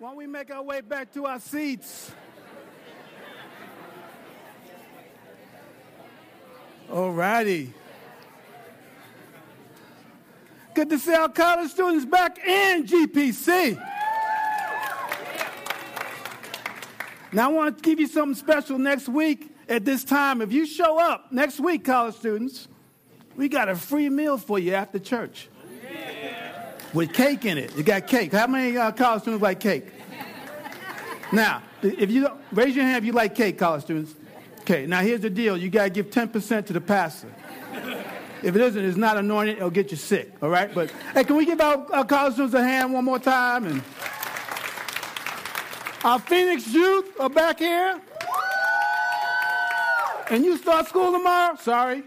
Why don't we make our way back to our seats? All righty. Good to see our college students back in GPC. Now, I want to give you something special next week at this time. If you show up next week, college students, we got a free meal for you after church with cake in it. You got cake. How many uh, college students like cake? Now, if you raise your hand if you like cake, college students. Okay, now here's the deal. You got to give 10% to the pastor. If it isn't, it's not anointed, it'll get you sick, all right? But hey, can we give our, our college students a hand one more time? And our Phoenix youth are back here. And you start school tomorrow? Sorry.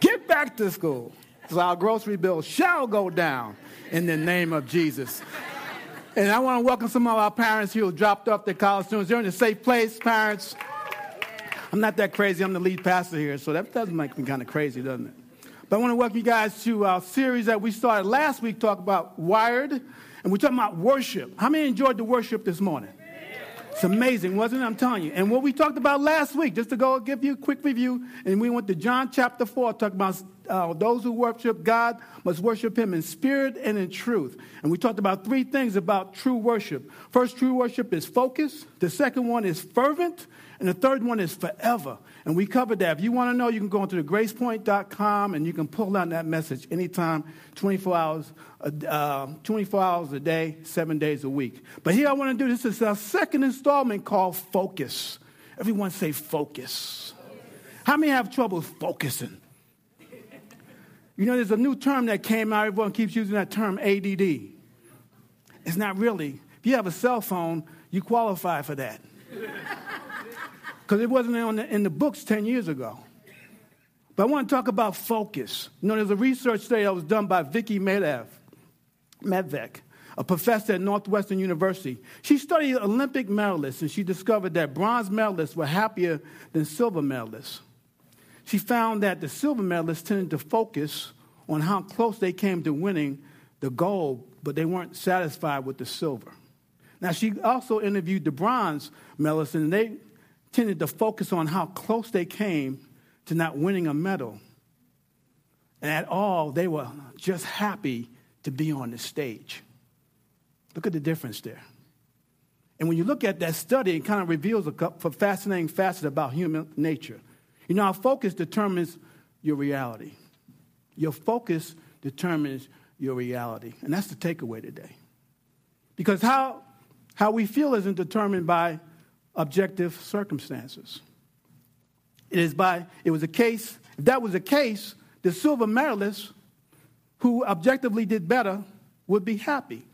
Get back to school. So our grocery bill shall go down in the name of Jesus. And I want to welcome some of our parents who dropped off their college students. They're in a safe place, parents. I'm not that crazy. I'm the lead pastor here, so that doesn't make me kind of crazy, doesn't it? But I want to welcome you guys to our series that we started last week, talk about Wired, and we're talking about worship. How many enjoyed the worship this morning? It's amazing, wasn't it? I'm telling you. And what we talked about last week, just to go give you a quick review, and we went to John chapter 4, talking about uh, those who worship God must worship Him in spirit and in truth. And we talked about three things about true worship. First, true worship is focus. The second one is fervent. And the third one is forever. And we covered that. If you want to know, you can go into the gracepoint.com and you can pull out that message anytime, 24 hours, uh, 24 hours a day, seven days a week. But here I want to do this is our second installment called Focus. Everyone say focus. How many have trouble focusing? You know, there's a new term that came out. Everyone keeps using that term, ADD. It's not really. If you have a cell phone, you qualify for that because it wasn't in the, in the books 10 years ago. But I want to talk about focus. You know, there's a research study that was done by Vicki Medev, Medvec, a professor at Northwestern University. She studied Olympic medalists and she discovered that bronze medalists were happier than silver medalists. She found that the silver medalists tended to focus on how close they came to winning the gold, but they weren't satisfied with the silver. Now, she also interviewed the bronze medalists, and they tended to focus on how close they came to not winning a medal. And at all, they were just happy to be on the stage. Look at the difference there. And when you look at that study, it kind of reveals a fascinating facet about human nature. You know, our focus determines your reality. Your focus determines your reality. And that's the takeaway today. Because how, how we feel isn't determined by objective circumstances. It is by, it was a case, if that was a case, the silver medalists who objectively did better would be happy.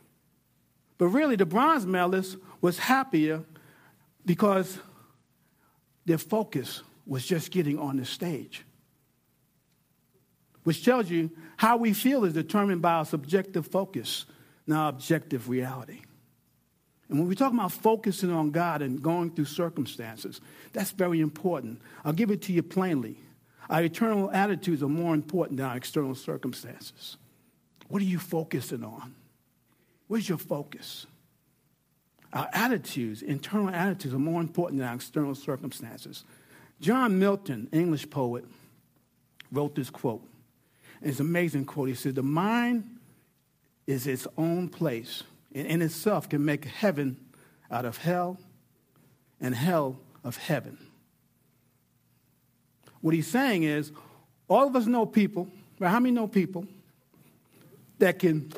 But really, the bronze medalist was happier because their focus was just getting on the stage. Which tells you how we feel is determined by our subjective focus, not objective reality. And when we talk about focusing on God and going through circumstances, that's very important. I'll give it to you plainly. Our eternal attitudes are more important than our external circumstances. What are you focusing on? Where's your focus? Our attitudes, internal attitudes, are more important than our external circumstances. John Milton, English poet, wrote this quote. it's an amazing quote. He said, The mind is its own place in, in itself can make heaven out of hell and hell of heaven. What he's saying is, all of us know people, right? How many know people that can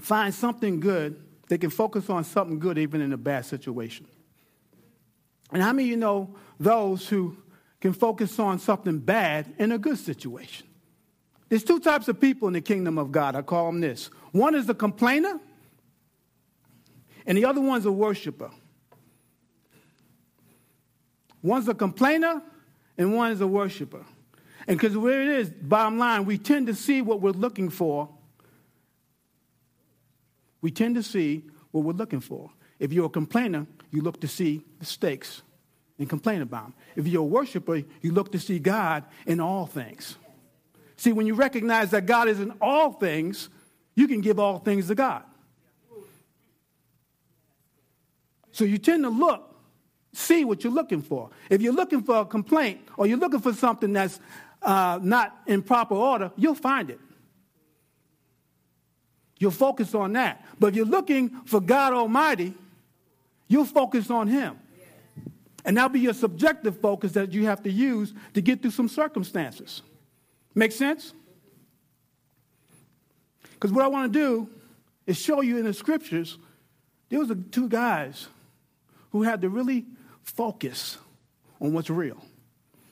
find something good, they can focus on something good even in a bad situation? And how many you know those who can focus on something bad in a good situation? There's two types of people in the kingdom of God. I call them this. One is the complainer, and the other one's a worshiper. One's a complainer, and one is a worshiper. And because where it is, bottom line, we tend to see what we're looking for. We tend to see what we're looking for. If you're a complainer, you look to see mistakes and complain about them. If you're a worshiper, you look to see God in all things. See, when you recognize that God is in all things, you can give all things to God. So you tend to look, see what you're looking for. If you're looking for a complaint or you're looking for something that's uh, not in proper order, you'll find it. You'll focus on that. But if you're looking for God Almighty, you'll focus on Him. And that'll be your subjective focus that you have to use to get through some circumstances. Make sense? Because what I want to do is show you in the scriptures, there was a, two guys who had to really focus on what's real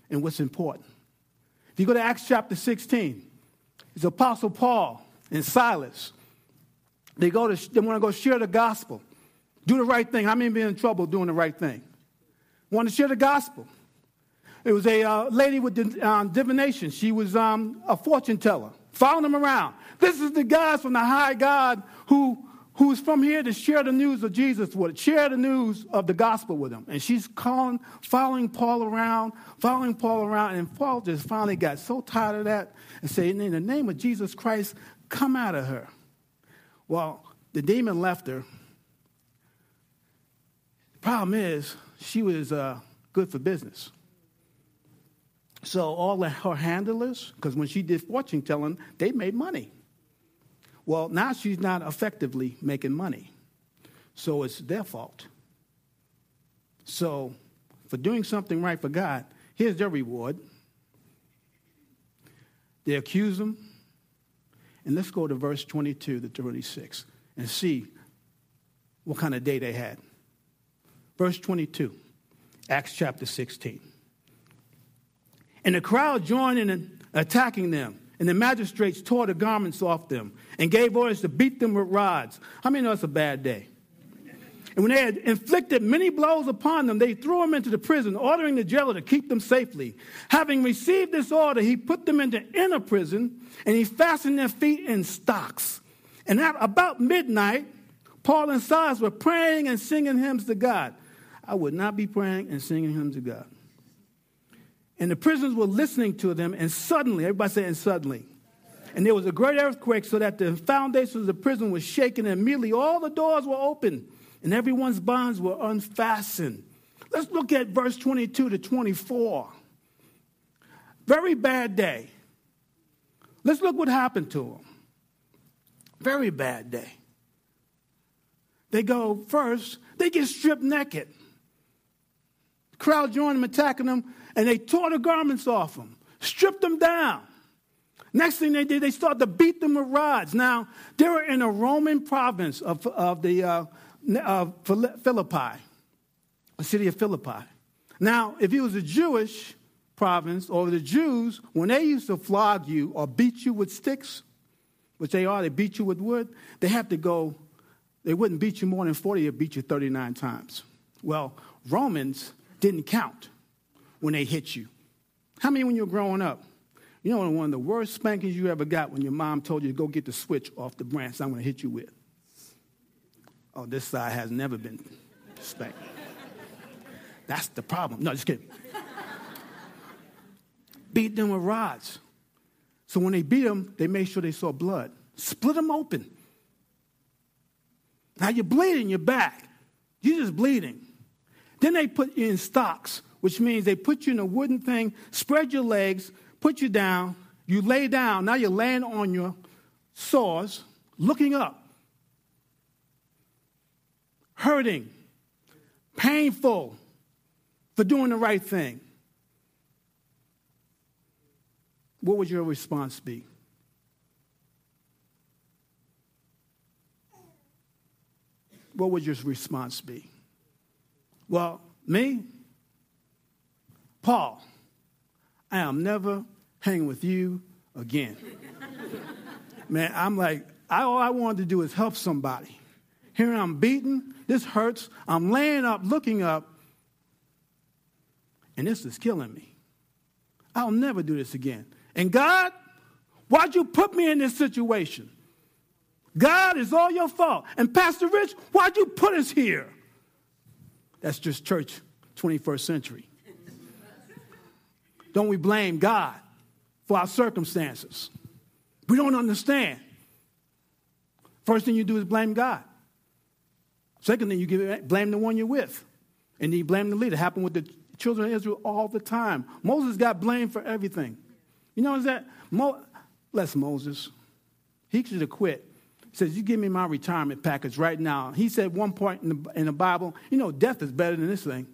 and what's important. If you go to Acts chapter 16, it's Apostle Paul and Silas. They go to they want to go share the gospel. Do the right thing. How many been in trouble doing the right thing? Want to share the gospel. It was a uh, lady with uh, divination. She was um, a fortune teller. Following them around. This is the guys from the high God who who's from here to share the news of Jesus with, share the news of the gospel with him. And she's calling, following Paul around, following Paul around, and Paul just finally got so tired of that and said, In the name of Jesus Christ, come out of her. Well, the demon left her. The problem is, she was uh, good for business. So all her handlers, because when she did fortune telling, they made money. Well, now she's not effectively making money. So it's their fault. So, for doing something right for God, here's their reward. They accuse them. And let's go to verse 22 to 26 and see what kind of day they had. Verse 22, Acts chapter 16. And the crowd joined in attacking them. And the magistrates tore the garments off them and gave orders to beat them with rods. How many know it's a bad day? And when they had inflicted many blows upon them, they threw them into the prison, ordering the jailer to keep them safely. Having received this order, he put them into inner prison and he fastened their feet in stocks. And at about midnight, Paul and Silas were praying and singing hymns to God. I would not be praying and singing hymns to God. And the prisoners were listening to them, and suddenly, everybody saying suddenly, and there was a great earthquake so that the foundations of the prison was shaken, and immediately all the doors were open, and everyone's bonds were unfastened. Let's look at verse 22 to 24. Very bad day. Let's look what happened to them. Very bad day. They go first, they get stripped naked. The crowd joined them, attacking them and they tore the garments off them, stripped them down. Next thing they did, they started to beat them with rods. Now, they were in a Roman province of, of the uh, uh, Philippi, a city of Philippi. Now, if it was a Jewish province or the Jews, when they used to flog you or beat you with sticks, which they are, they beat you with wood, they have to go, they wouldn't beat you more than 40, they'd beat you 39 times. Well, Romans didn't count when they hit you. How many when you were growing up? You know, one of the worst spankings you ever got when your mom told you to go get the switch off the branch I'm going to hit you with. Oh, this side has never been spanked. That's the problem. No, just kidding. beat them with rods. So when they beat them, they made sure they saw blood. Split them open. Now you're bleeding your back. You're just bleeding. Then they put you in stocks which means they put you in a wooden thing, spread your legs, put you down, you lay down. Now you're laying on your sores, looking up, hurting, painful for doing the right thing. What would your response be? What would your response be? Well, me, Paul, I am never hanging with you again. Man, I'm like, I, all I wanted to do is help somebody. Here I'm beaten. This hurts. I'm laying up, looking up, and this is killing me. I'll never do this again. And God, why'd you put me in this situation? God, is all your fault. And Pastor Rich, why'd you put us here? That's just church 21st century. Don't we blame God for our circumstances? We don't understand. First thing you do is blame God. Second thing you give, blame the one you're with. And you blame the leader. It happened with the children of Israel all the time. Moses got blamed for everything. You know what that? Mo- Bless Moses. He should have quit. He says, You give me my retirement package right now. He said one point in the, in the Bible, you know, death is better than this thing.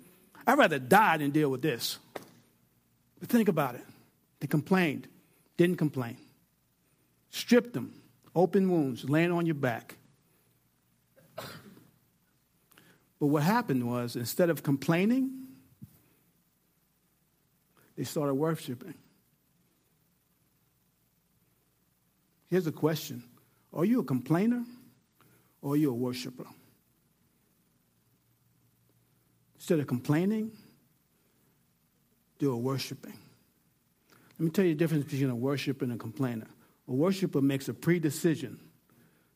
I'd rather die than deal with this. But think about it. They complained, didn't complain. Stripped them, open wounds, laying on your back. But what happened was, instead of complaining, they started worshiping. Here's a question Are you a complainer or are you a worshiper? Instead of complaining, do a worshiping. Let me tell you the difference between a worshiper and a complainer. A worshiper makes a pre-decision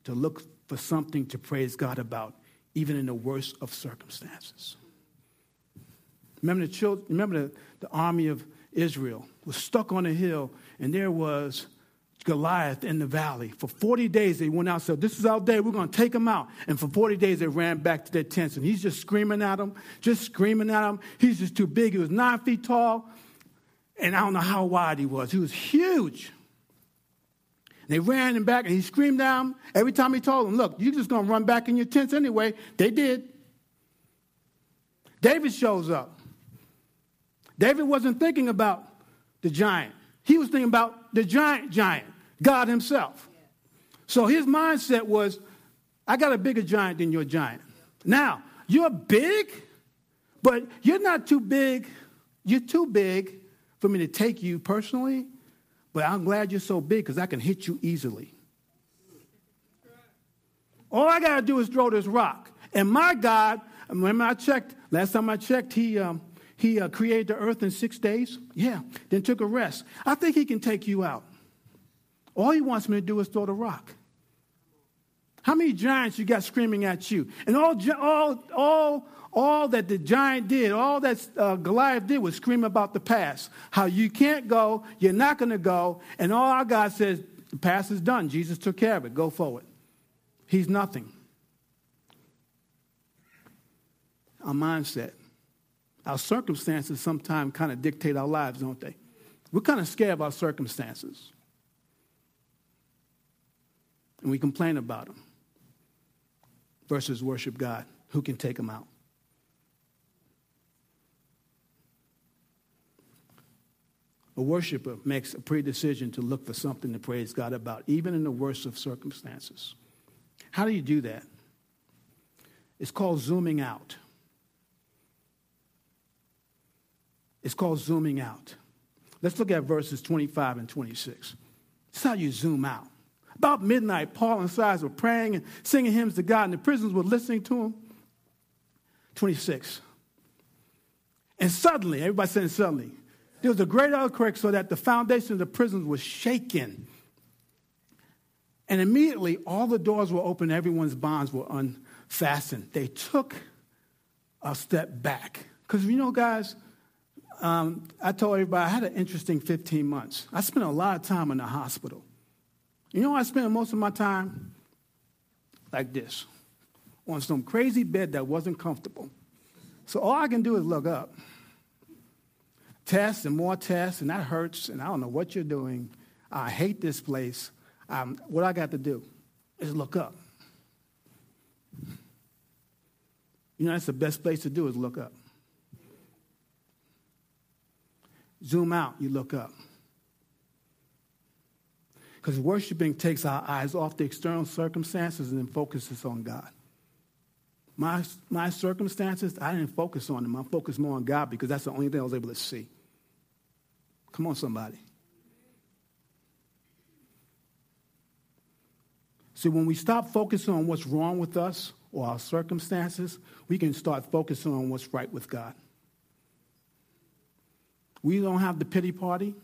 to look for something to praise God about, even in the worst of circumstances. Remember the children, remember the, the army of Israel was stuck on a hill, and there was Goliath in the valley. For 40 days, they went out and said, This is our day. We're going to take him out. And for 40 days, they ran back to their tents. And he's just screaming at them, just screaming at them. He's just too big. He was nine feet tall. And I don't know how wide he was. He was huge. And They ran him back, and he screamed at them. Every time he told them, Look, you're just going to run back in your tents anyway. They did. David shows up. David wasn't thinking about the giant, he was thinking about the giant giant. God Himself. So his mindset was, I got a bigger giant than your giant. Now, you're big, but you're not too big. You're too big for me to take you personally, but I'm glad you're so big because I can hit you easily. All I got to do is throw this rock. And my God, remember I checked, last time I checked, he, um, he uh, created the earth in six days. Yeah, then took a rest. I think he can take you out. All he wants me to do is throw the rock. How many giants you got screaming at you? And all, all, all, all that the giant did, all that uh, Goliath did was scream about the past. How you can't go, you're not going to go, and all our God says, the past is done. Jesus took care of it. Go forward. He's nothing. Our mindset. Our circumstances sometimes kind of dictate our lives, don't they? We're kind of scared of our circumstances and we complain about them versus worship God who can take them out. A worshiper makes a pre-decision to look for something to praise God about, even in the worst of circumstances. How do you do that? It's called zooming out. It's called zooming out. Let's look at verses 25 and 26. It's how you zoom out. About midnight, Paul and Silas were praying and singing hymns to God, and the prisoners were listening to them. 26. And suddenly, everybody saying suddenly, there was a great earthquake so that the foundation of the prisons was shaken. And immediately, all the doors were open, everyone's bonds were unfastened. They took a step back. Because, you know, guys, um, I told everybody I had an interesting 15 months. I spent a lot of time in the hospital. You know, I spent most of my time like this on some crazy bed that wasn't comfortable. So all I can do is look up. Tests and more tests, and that hurts, and I don't know what you're doing. I hate this place. Um, what I got to do is look up. You know, that's the best place to do is look up. Zoom out, you look up. Because worshiping takes our eyes off the external circumstances and then focuses on God. My, my circumstances, I didn't focus on them. I focused more on God because that's the only thing I was able to see. Come on, somebody. See, when we stop focusing on what's wrong with us or our circumstances, we can start focusing on what's right with God. We don't have the pity party.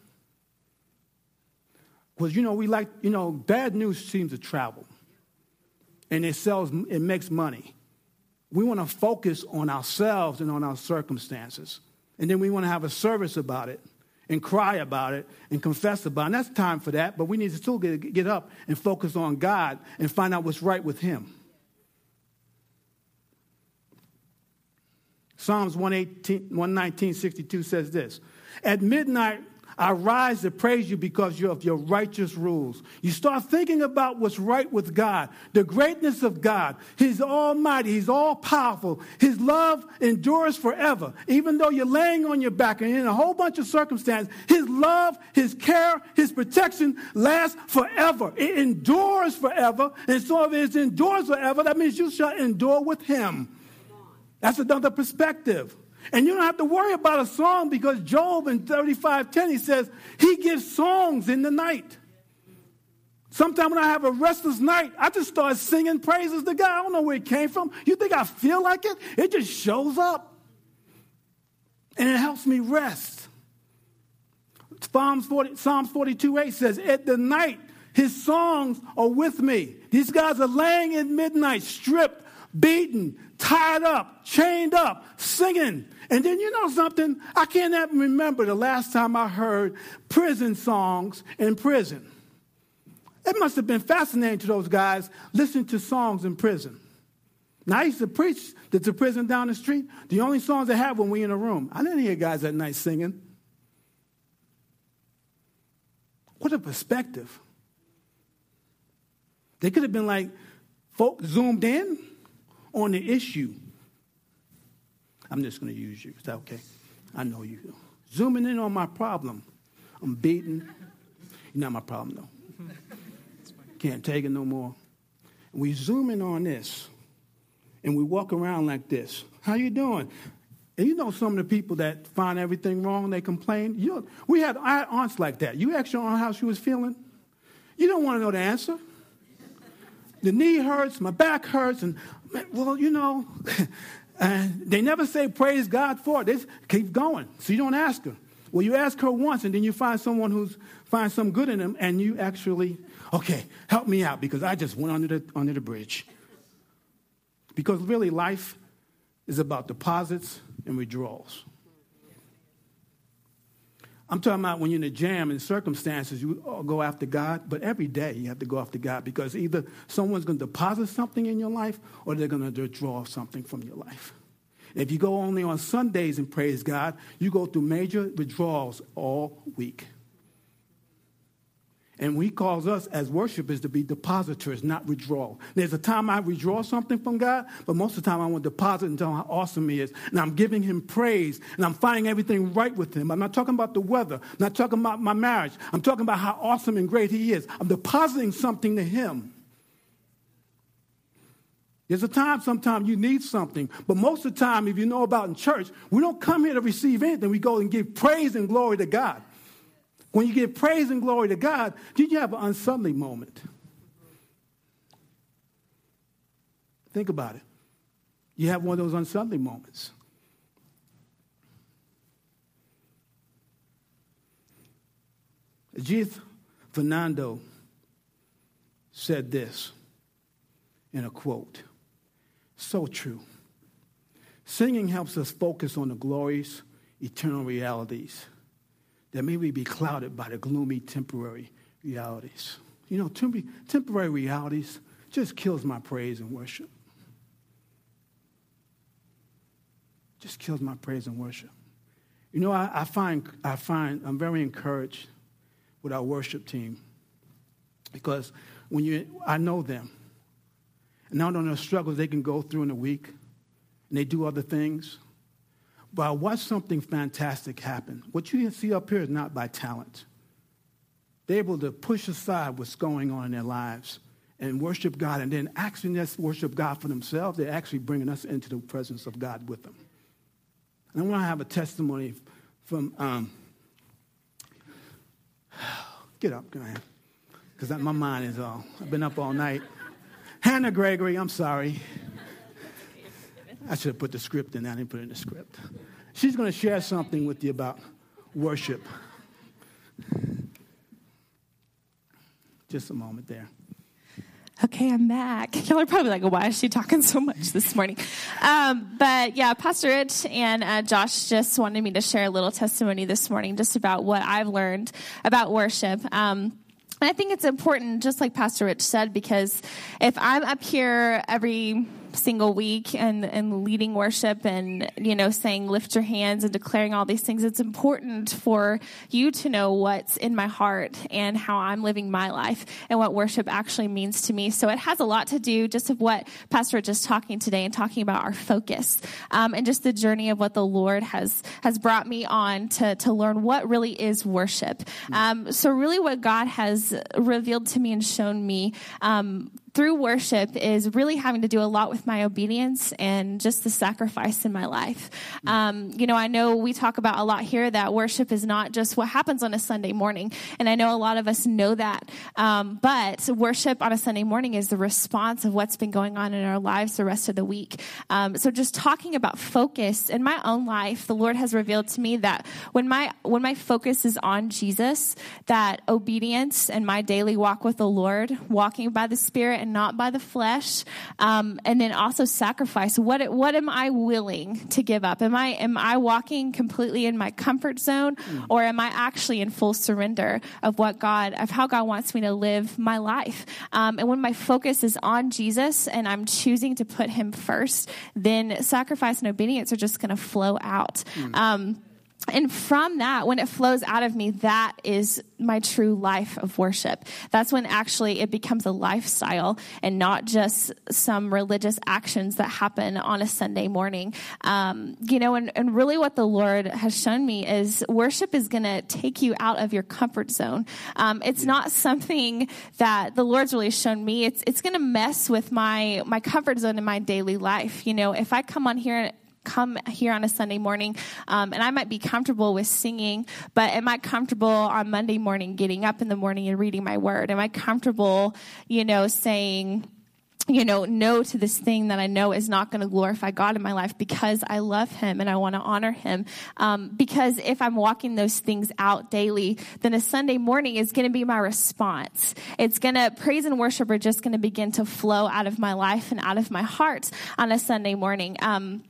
Because, you know, we like, you know, bad news seems to travel and it sells, it makes money. We want to focus on ourselves and on our circumstances. And then we want to have a service about it. and cry about it and confess about it. And that's time for that, but we need to still get, get up and focus on God and find out what's right with Him. Psalms 119, 62 says this At midnight, I rise to praise you because of your righteous rules. You start thinking about what's right with God, the greatness of God. He's almighty, He's all powerful. His love endures forever. Even though you're laying on your back and in a whole bunch of circumstances, His love, His care, His protection lasts forever. It endures forever. And so if it endures forever, that means you shall endure with Him. That's another perspective. And you don't have to worry about a song because Job in 35:10 he says he gives songs in the night. Sometimes when I have a restless night, I just start singing praises to God. I don't know where it came from. You think I feel like it? It just shows up. And it helps me rest. Psalms, 40, Psalms 42 8 says, At the night, his songs are with me. These guys are laying at midnight, stripped, beaten, tied up, chained up, singing. And then you know something? I can't even remember the last time I heard prison songs in prison. It must have been fascinating to those guys listening to songs in prison. Now, I used to preach to the prison down the street. The only songs they had when we in a room. I didn't hear guys at night singing. What a perspective. They could have been like folk zoomed in on the issue. I'm just going to use you. Is that okay? I know you. Zooming in on my problem. I'm beaten. You're not my problem, though. Can't take it no more. We zoom in on this, and we walk around like this. How you doing? And you know some of the people that find everything wrong, they complain. You know, we had, aunts like that. You asked your aunt how she was feeling. You don't want to know the answer. The knee hurts, my back hurts, and well, you know, and they never say praise God for it. They keep going. So you don't ask her. Well, you ask her once, and then you find someone who's finds some good in them, and you actually, okay, help me out because I just went under the under the bridge. Because really, life is about deposits and withdrawals. I'm talking about when you're in a jam and circumstances, you go after God, but every day you have to go after God because either someone's going to deposit something in your life or they're going to withdraw something from your life. If you go only on Sundays and praise God, you go through major withdrawals all week. And he calls us as worshipers to be depositors, not withdrawal. There's a time I withdraw something from God, but most of the time I want to deposit and tell him how awesome he is. And I'm giving him praise, and I'm finding everything right with him. I'm not talking about the weather. I'm not talking about my marriage. I'm talking about how awesome and great he is. I'm depositing something to him. There's a time sometimes you need something, but most of the time, if you know about in church, we don't come here to receive anything. We go and give praise and glory to God. When you give praise and glory to God, did you have an unsunday moment? Think about it. You have one of those unsunday moments. Ajith Fernando said this in a quote So true. Singing helps us focus on the glorious, eternal realities that may we be clouded by the gloomy temporary realities. You know, temporary realities just kills my praise and worship. Just kills my praise and worship. You know, I, I, find, I find I'm very encouraged with our worship team because when you, I know them, and I know the struggles they can go through in a week, and they do other things. But I watched something fantastic happen. What you see up here is not by talent. They're able to push aside what's going on in their lives and worship God, and then actually just worship God for themselves. They're actually bringing us into the presence of God with them. And I want to have a testimony from. Um, get up, go ahead, because my mind is all. I've been up all night. Hannah Gregory, I'm sorry. I should have put the script in. I didn't put in the script. She's going to share something with you about worship. Just a moment there. Okay, I'm back. Y'all are probably like, why is she talking so much this morning? Um, but yeah, Pastor Rich and uh, Josh just wanted me to share a little testimony this morning just about what I've learned about worship. Um, and I think it's important, just like Pastor Rich said, because if I'm up here every single week and, and leading worship and, you know, saying lift your hands and declaring all these things, it's important for you to know what's in my heart and how I'm living my life and what worship actually means to me. So it has a lot to do just of what Pastor Rich is talking today and talking about our focus um, and just the journey of what the Lord has, has brought me on to, to learn what really is worship. Um, so really what God has revealed to me and shown me um, through worship is really having to do a lot with my obedience and just the sacrifice in my life. Um, you know, I know we talk about a lot here that worship is not just what happens on a Sunday morning, and I know a lot of us know that. Um, but worship on a Sunday morning is the response of what's been going on in our lives the rest of the week. Um, so, just talking about focus in my own life, the Lord has revealed to me that when my when my focus is on Jesus, that obedience and my daily walk with the Lord, walking by the Spirit and not by the flesh. Um, and then also sacrifice. What what am I willing to give up? Am I am I walking completely in my comfort zone, mm. or am I actually in full surrender of what God of how God wants me to live my life? Um, and when my focus is on Jesus and I'm choosing to put Him first, then sacrifice and obedience are just going to flow out. Mm. Um, and from that, when it flows out of me, that is my true life of worship. That's when actually it becomes a lifestyle and not just some religious actions that happen on a Sunday morning. Um, you know, and, and really what the Lord has shown me is worship is going to take you out of your comfort zone. Um, it's not something that the Lord's really shown me. It's, it's going to mess with my, my comfort zone in my daily life. You know, if I come on here come here on a Sunday morning, um, and I might be comfortable with singing, but am I comfortable on Monday morning getting up in the morning and reading my word? Am I comfortable, you know, saying, you know, no to this thing that I know is not going to glorify God in my life because I love Him and I want to honor Him. Um, because if I'm walking those things out daily, then a Sunday morning is going to be my response. It's going to, praise and worship are just going to begin to flow out of my life and out of my heart on a Sunday morning. Um,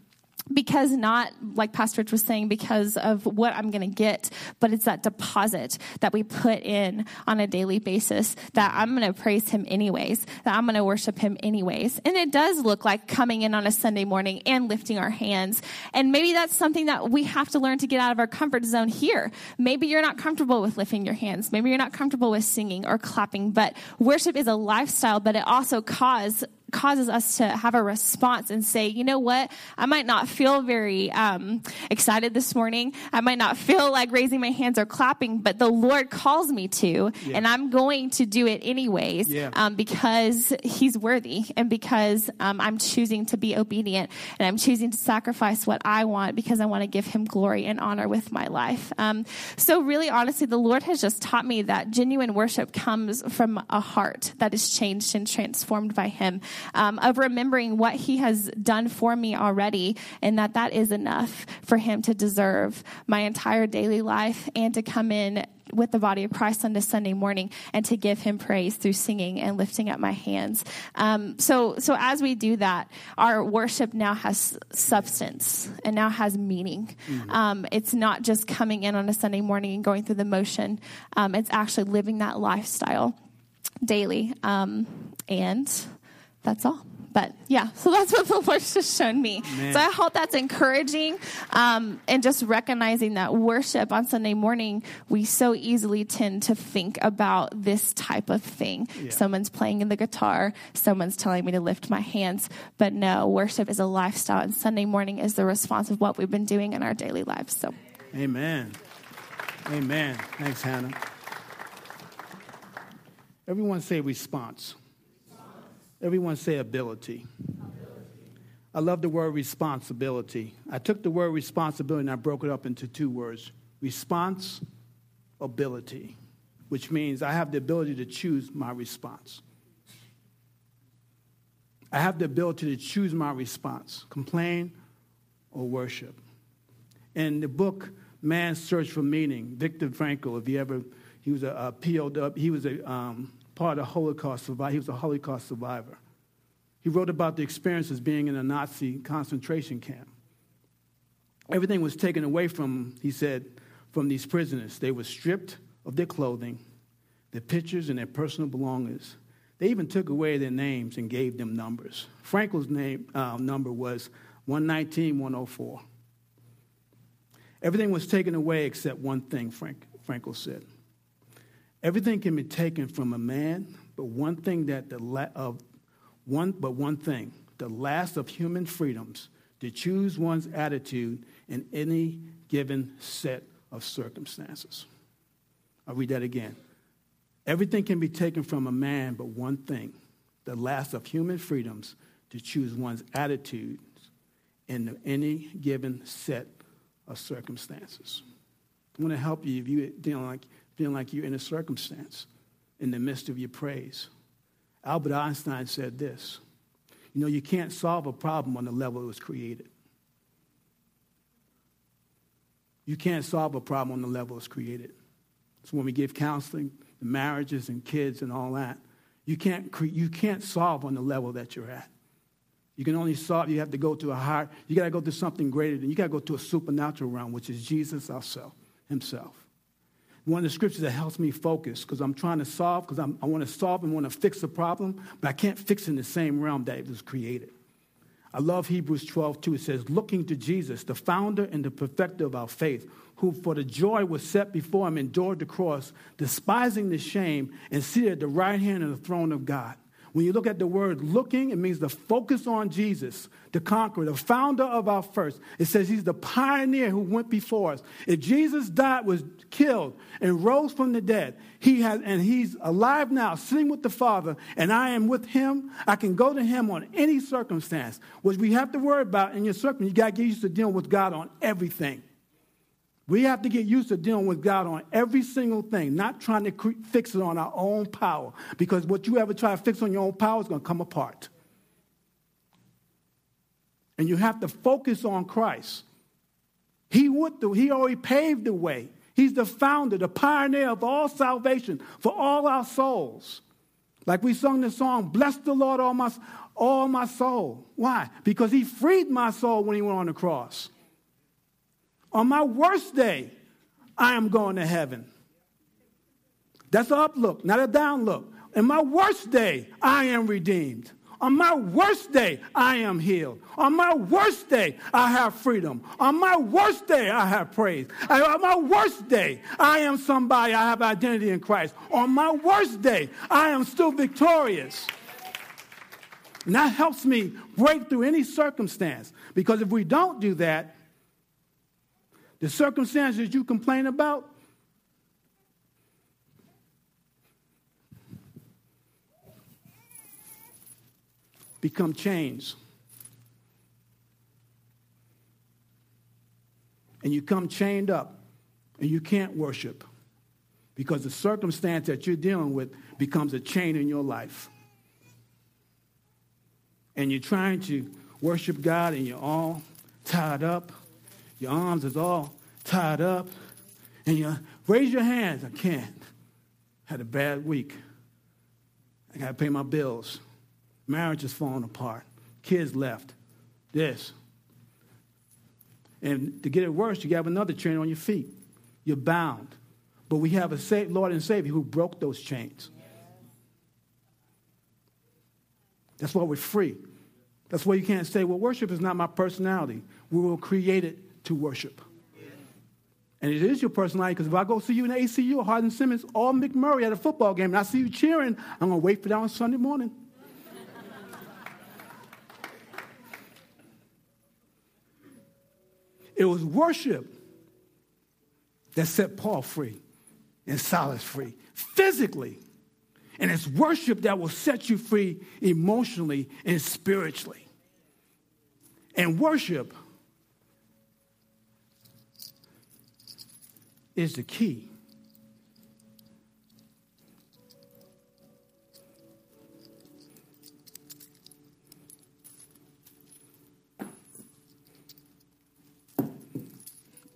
because not like pastor Rich was saying because of what i'm going to get but it's that deposit that we put in on a daily basis that i'm going to praise him anyways that i'm going to worship him anyways. And it does look like coming in on a sunday morning and lifting our hands. And maybe that's something that we have to learn to get out of our comfort zone here. Maybe you're not comfortable with lifting your hands. Maybe you're not comfortable with singing or clapping but worship is a lifestyle but it also cause causes us to have a response and say, you know what? I might not feel very um, excited this morning. I might not feel like raising my hands or clapping, but the Lord calls me to, yeah. and I'm going to do it anyways yeah. um, because He's worthy and because um, I'm choosing to be obedient and I'm choosing to sacrifice what I want because I want to give Him glory and honor with my life. Um, so, really, honestly, the Lord has just taught me that genuine worship comes from a heart that is changed and transformed by Him um, of remembering what he has done for me already, and that that is enough for him to deserve my entire daily life and to come in with the body of Christ on this Sunday morning and to give him praise through singing and lifting up my hands. Um, so, so as we do that, our worship now has substance and now has meaning. Mm-hmm. Um, it's not just coming in on a Sunday morning and going through the motion. Um, it's actually living that lifestyle daily. Um, and that's all. But yeah, so that's what the Lord's just shown me. Man. So I hope that's encouraging um, and just recognizing that worship on Sunday morning, we so easily tend to think about this type of thing. Yeah. Someone's playing in the guitar, someone's telling me to lift my hands. But no, worship is a lifestyle, and Sunday morning is the response of what we've been doing in our daily lives. So, Amen. Amen. Thanks, Hannah. Everyone say response. Everyone say ability. I love the word responsibility. I took the word responsibility and I broke it up into two words response, ability, which means I have the ability to choose my response. I have the ability to choose my response complain or worship. In the book Man's Search for Meaning, Viktor Frankl, if you ever, he was a, a POW, he was a um, part of Holocaust survivor. He was a Holocaust survivor. He wrote about the experiences being in a Nazi concentration camp. Everything was taken away from, he said, from these prisoners. They were stripped of their clothing, their pictures, and their personal belongings. They even took away their names and gave them numbers. Frankl's name, uh, number was 119 104. Everything was taken away except one thing, Frank, Frankl said. Everything can be taken from a man, but one thing that the la- of one, but one thing, the last of human freedoms, to choose one's attitude in any given set of circumstances. I'll read that again. Everything can be taken from a man, but one thing, the last of human freedoms, to choose one's attitude in any given set of circumstances. I want to help you if you're feeling like, feeling like you're in a circumstance in the midst of your praise. Albert Einstein said this You know, you can't solve a problem on the level it was created. You can't solve a problem on the level it's created. So when we give counseling, the marriages and kids and all that, you can't, cre- you can't solve on the level that you're at. You can only solve, you have to go to a higher, you got to go to something greater than, you got to go to a supernatural realm, which is Jesus ourself, himself. One of the scriptures that helps me focus, because I'm trying to solve, because I want to solve and want to fix the problem, but I can't fix in the same realm that it was created. I love Hebrews 12, 2. It says, looking to Jesus, the founder and the perfecter of our faith, who for the joy was set before him endured the cross, despising the shame, and seated at the right hand of the throne of God. When you look at the word looking, it means the focus on Jesus, the conqueror, the founder of our first. It says he's the pioneer who went before us. If Jesus died, was killed, and rose from the dead, he has, and he's alive now, sitting with the Father, and I am with him, I can go to him on any circumstance. What we have to worry about in your circumstance, you got to get used to dealing with God on everything. We have to get used to dealing with God on every single thing, not trying to cre- fix it on our own power. Because what you ever try to fix on your own power is going to come apart. And you have to focus on Christ. He would do, he already paved the way. He's the founder, the pioneer of all salvation for all our souls. Like we sung the song, Bless the Lord, all my, all my soul. Why? Because he freed my soul when he went on the cross. On my worst day, I am going to heaven. That's an up look, not a down look. In my worst day, I am redeemed. On my worst day, I am healed. On my worst day, I have freedom. On my worst day, I have praise. On my worst day, I am somebody, I have identity in Christ. On my worst day, I am still victorious. And that helps me break through any circumstance. Because if we don't do that, the circumstances you complain about, become chains. And you come chained up and you can't worship because the circumstance that you're dealing with becomes a chain in your life. And you're trying to worship God and you're all tied up your arms is all tied up. And you raise your hands. I can't. Had a bad week. I got to pay my bills. Marriage is falling apart. Kids left. This. And to get it worse, you have another chain on your feet. You're bound. But we have a Lord and Savior who broke those chains. That's why we're free. That's why you can't say, well, worship is not my personality. We were created to worship. And it is your personality because if I go see you in the ACU or Hardin Simmons or McMurry at a football game and I see you cheering, I'm going to wait for that on Sunday morning. it was worship that set Paul free and Silas free physically. And it's worship that will set you free emotionally and spiritually. And worship is the key.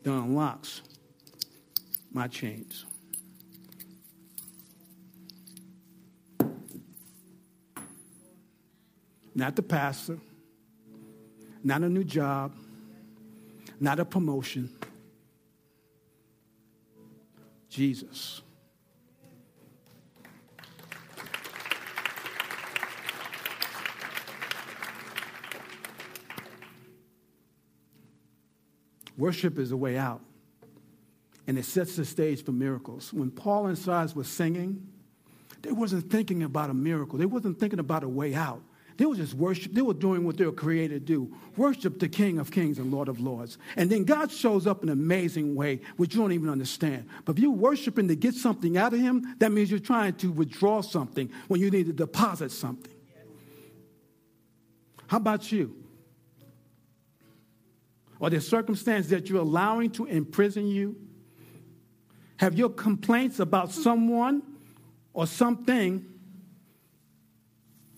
that unlocks my chains. Not the pastor, not a new job, not a promotion. Jesus. Worship is a way out, and it sets the stage for miracles. When Paul and Silas were singing, they wasn't thinking about a miracle. They wasn't thinking about a way out. They were just worship. They were doing what they were created to do. Worship the King of Kings and Lord of Lords. And then God shows up in an amazing way, which you don't even understand. But if you're worshiping to get something out of him, that means you're trying to withdraw something when you need to deposit something. How about you? Are there circumstances that you're allowing to imprison you? Have your complaints about someone or something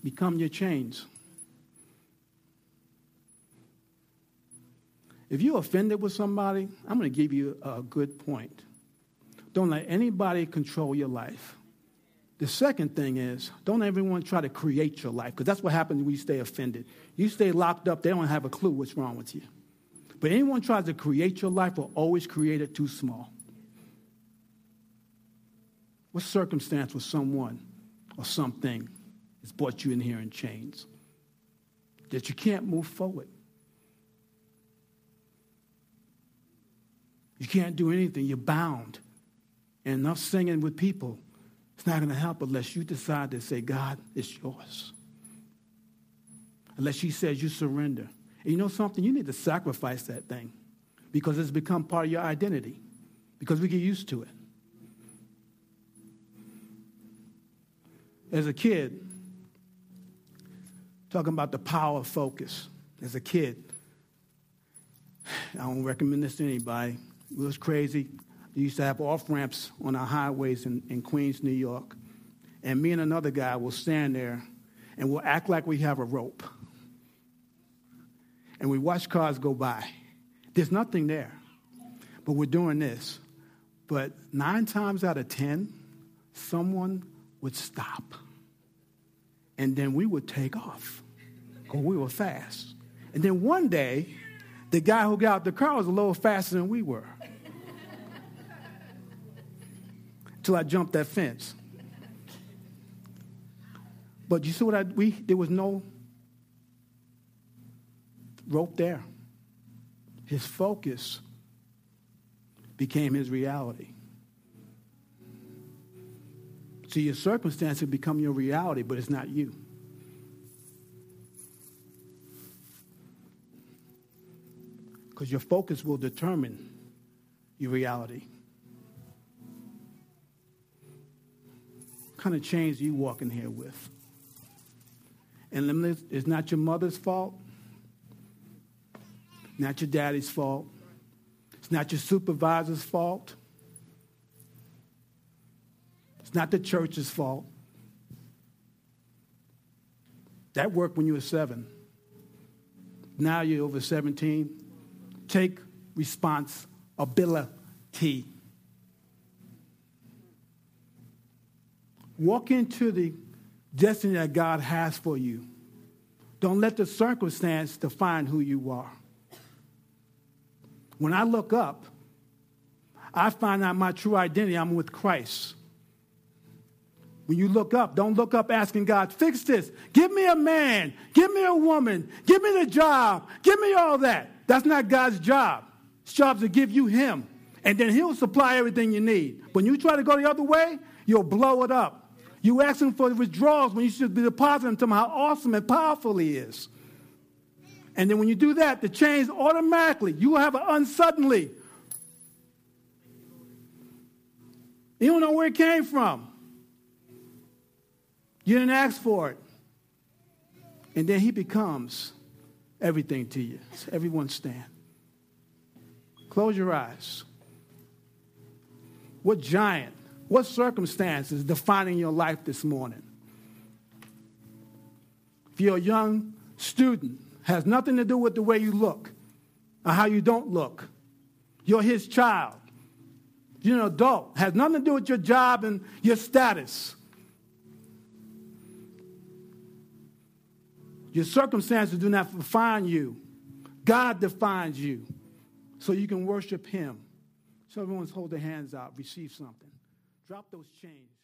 become your chains? If you're offended with somebody, I'm going to give you a good point. Don't let anybody control your life. The second thing is, don't everyone try to create your life, because that's what happens when you stay offended. You stay locked up, they don't have a clue what's wrong with you. But anyone tries to create your life will always create it too small. What circumstance was someone or something has brought you in here in chains that you can't move forward? You can't do anything. You're bound. And enough singing with people, it's not going to help unless you decide to say, God, it's yours. Unless she says you surrender. And you know something? You need to sacrifice that thing because it's become part of your identity because we get used to it. As a kid, talking about the power of focus. As a kid, I don't recommend this to anybody. It was crazy. We used to have off ramps on our highways in, in Queens, New York. And me and another guy will stand there and we'll act like we have a rope and we watch cars go by. There's nothing there, but we're doing this. But nine times out of ten, someone would stop. And then we would take off because we were fast. And then one day, the guy who got out the car was a little faster than we were. Till I jumped that fence. But you see what I we there was no rope there. His focus became his reality. See, your circumstances become your reality, but it's not you. Because your focus will determine your reality. What kind of chains are you walking here with? And it's not your mother's fault not your daddy's fault. It's not your supervisor's fault. Not the church's fault. That worked when you were seven. Now you're over 17. Take responsibility. Walk into the destiny that God has for you. Don't let the circumstance define who you are. When I look up, I find out my true identity. I'm with Christ. When you look up, don't look up asking God, fix this. Give me a man. Give me a woman. Give me the job. Give me all that. That's not God's job. His job is to give you Him. And then He'll supply everything you need. When you try to go the other way, you'll blow it up. You ask Him for withdrawals when you should be depositing to Him how awesome and powerful He is. And then when you do that, the change automatically, you will have an unsuddenly. You don't know where it came from. You didn't ask for it. And then he becomes everything to you. So everyone stand. Close your eyes. What giant, what circumstance is defining your life this morning? If you're a young student, has nothing to do with the way you look or how you don't look. You're his child. You're an adult. Has nothing to do with your job and your status. Your circumstances do not define you. God defines you. So you can worship Him. So everyone's hold their hands out, receive something. Drop those chains.